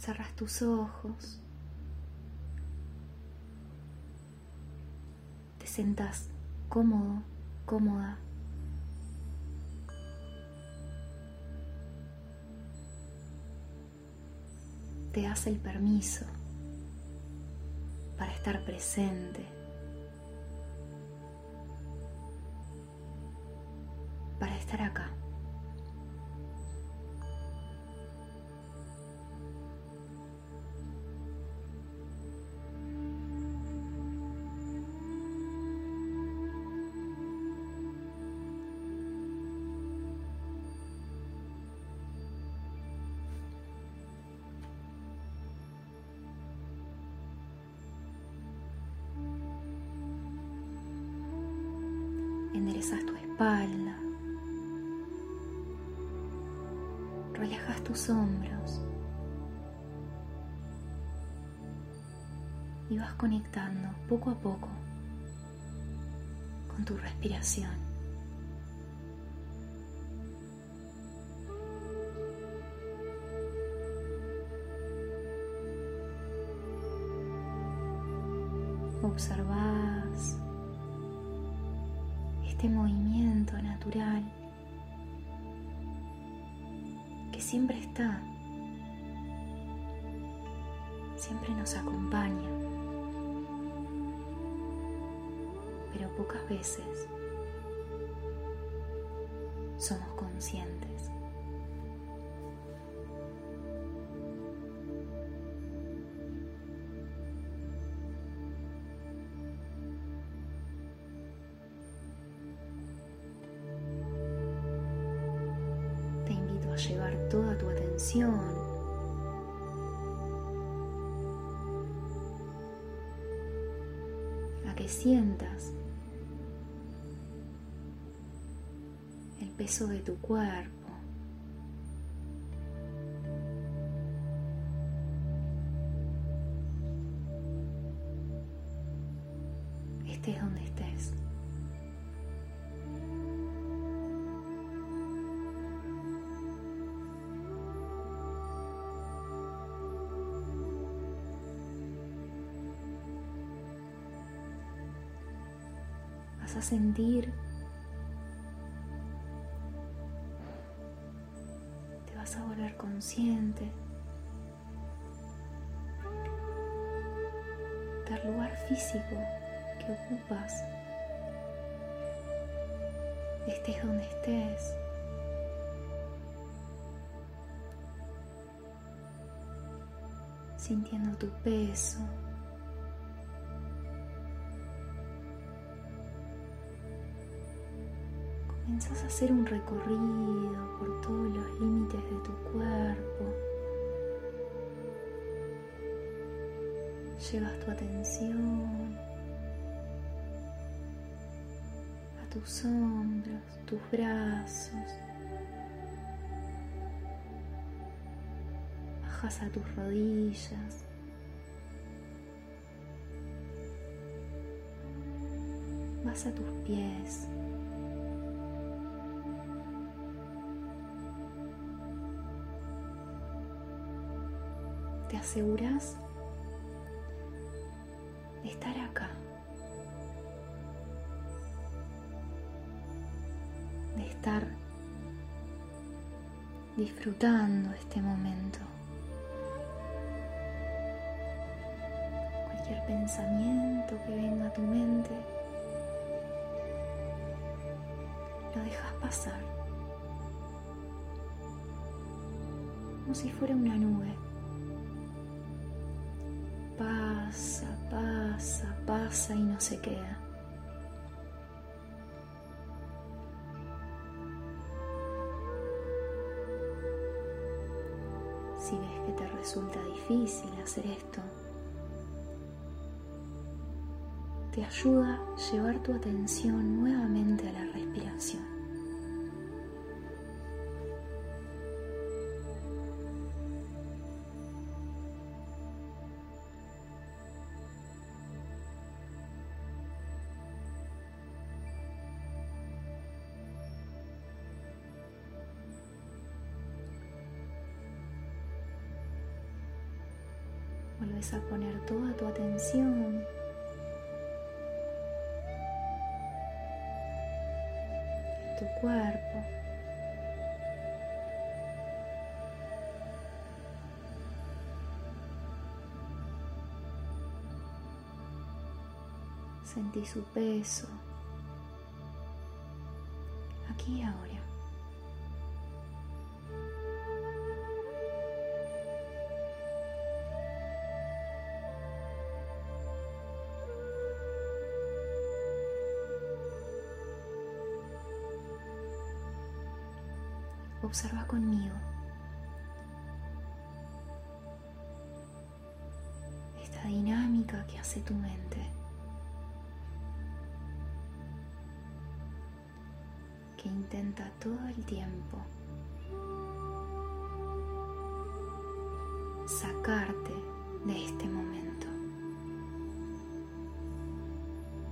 Cerras tus ojos. Te sentas cómodo, cómoda. Te das el permiso para estar presente. Para estar acá. Espalda, relajas tus hombros y vas conectando poco a poco con tu respiración. Observas este movimiento natural que siempre está, siempre nos acompaña, pero pocas veces somos conscientes. A que sientas el peso de tu cuerpo. A sentir, te vas a volver consciente del lugar físico que ocupas, estés donde estés. sintiendo tu peso, comenzás a hacer un recorrido por todos los límites de tu cuerpo. Llevas tu atención a tus hombros, tus brazos. Bajas a tus rodillas. Vas a tus pies. Te aseguras de estar acá, de estar disfrutando este momento. Cualquier pensamiento que venga a tu mente, lo dejas pasar, como si fuera una nube pasa, pasa y no se queda. Si ves que te resulta difícil hacer esto, te ayuda a llevar tu atención nuevamente a la respiración. Vuelves a poner toda tu atención en tu cuerpo. Sentí su peso aquí y ahora. Observa conmigo. Esta dinámica que hace tu mente. Que intenta todo el tiempo sacarte de este momento.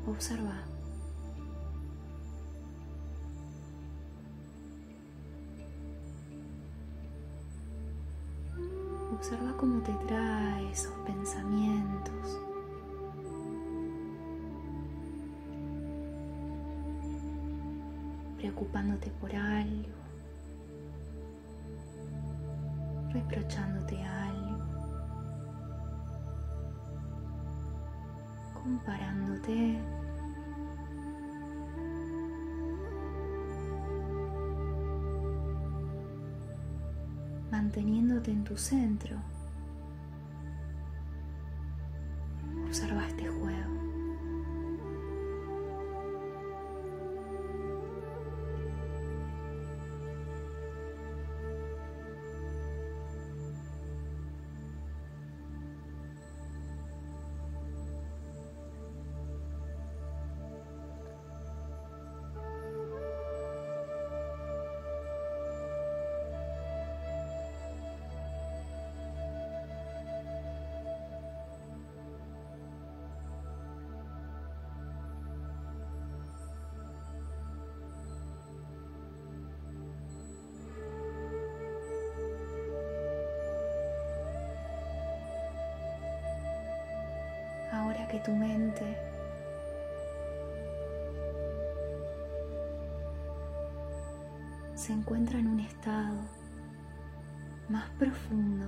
Observa. Observa cómo te trae esos pensamientos. Preocupándote por algo. Reprochándote algo. Comparándote. Manteniéndote en tu centro. Que tu mente se encuentra en un estado más profundo,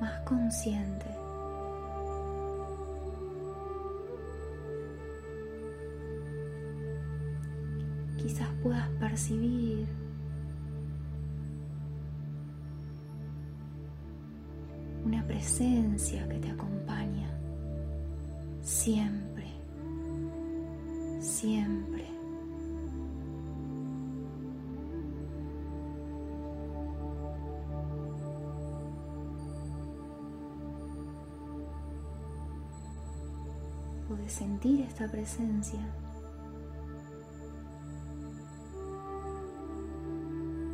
más consciente. Quizás puedas percibir una presencia que te acompaña siempre, siempre. Puedes sentir esta presencia.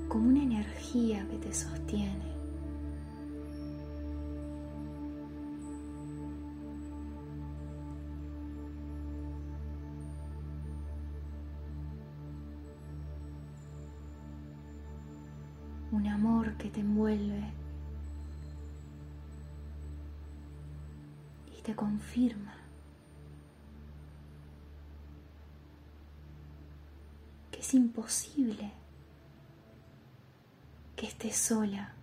como una energía que te sostiene. Un amor que te envuelve y te confirma que es imposible que estés sola,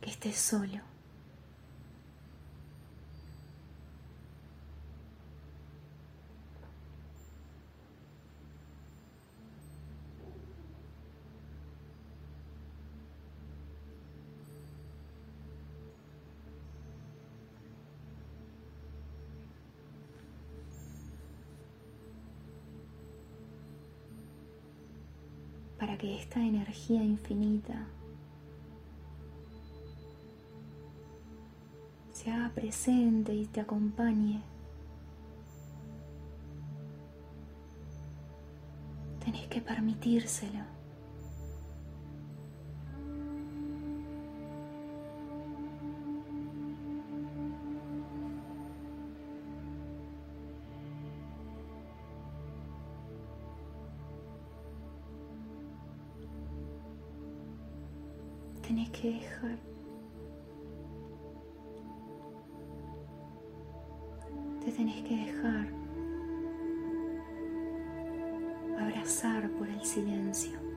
que estés solo. Que esta energía infinita se haga presente y te acompañe. Tenés que permitírselo. tenés que dejar. Te tenés que dejar abrazar por el silencio.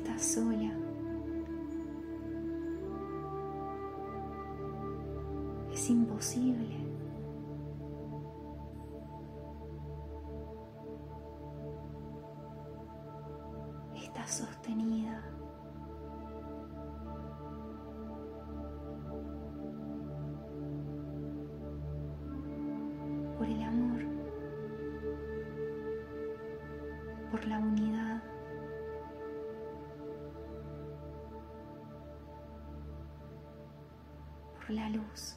Estás sola. Es imposible. Estás sostenida. Luz.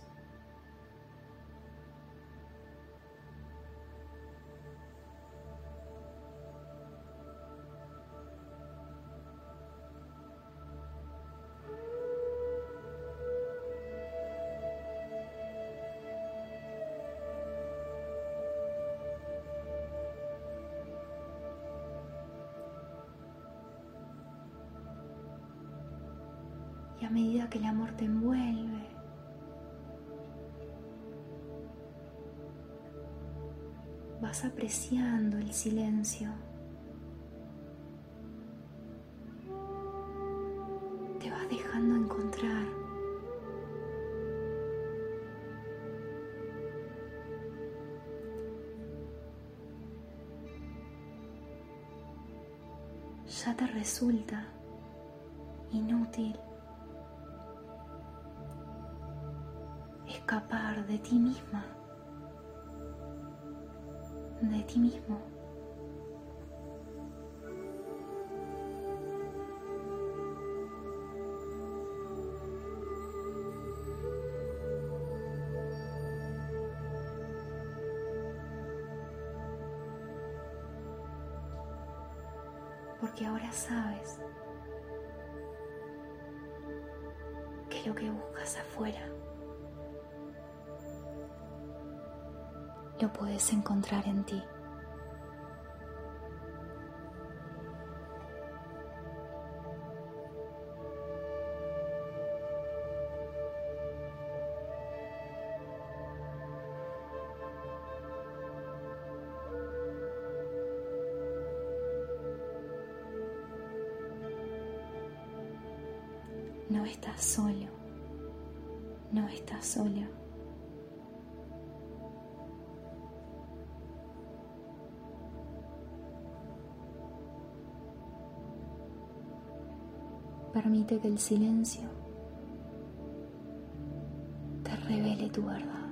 Y a medida que el amor te envuelve, vas apreciando el silencio. Te vas dejando encontrar. Ya te resulta inútil escapar de ti misma de ti mismo. Porque ahora sabes que lo que buscas afuera lo puedes encontrar en ti. Permite que el silencio te revele tu verdad.